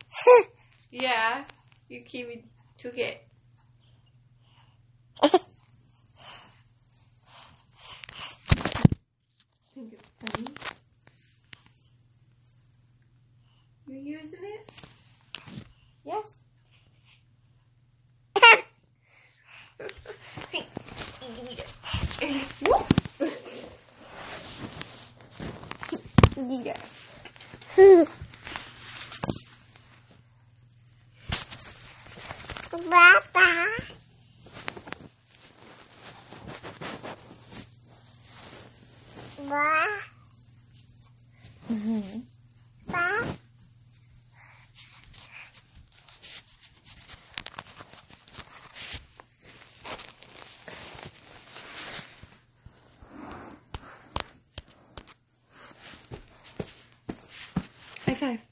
Your kiwi took it. Think it's funny. You using it? Yes. Yeah. Papa. Ba. Mm-hmm. Ba. Five.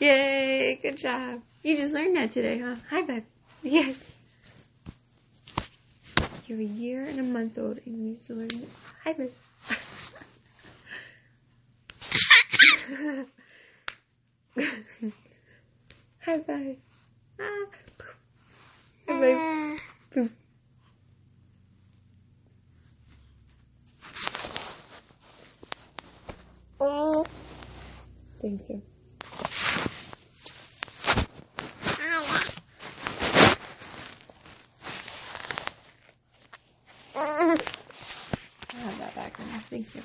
Yay, good job. You just learned that today, huh? High five. Yes. You're a year and a month old and you need to learn it. High five. High five. Ah. High five. Poop. Thank you. Thank you.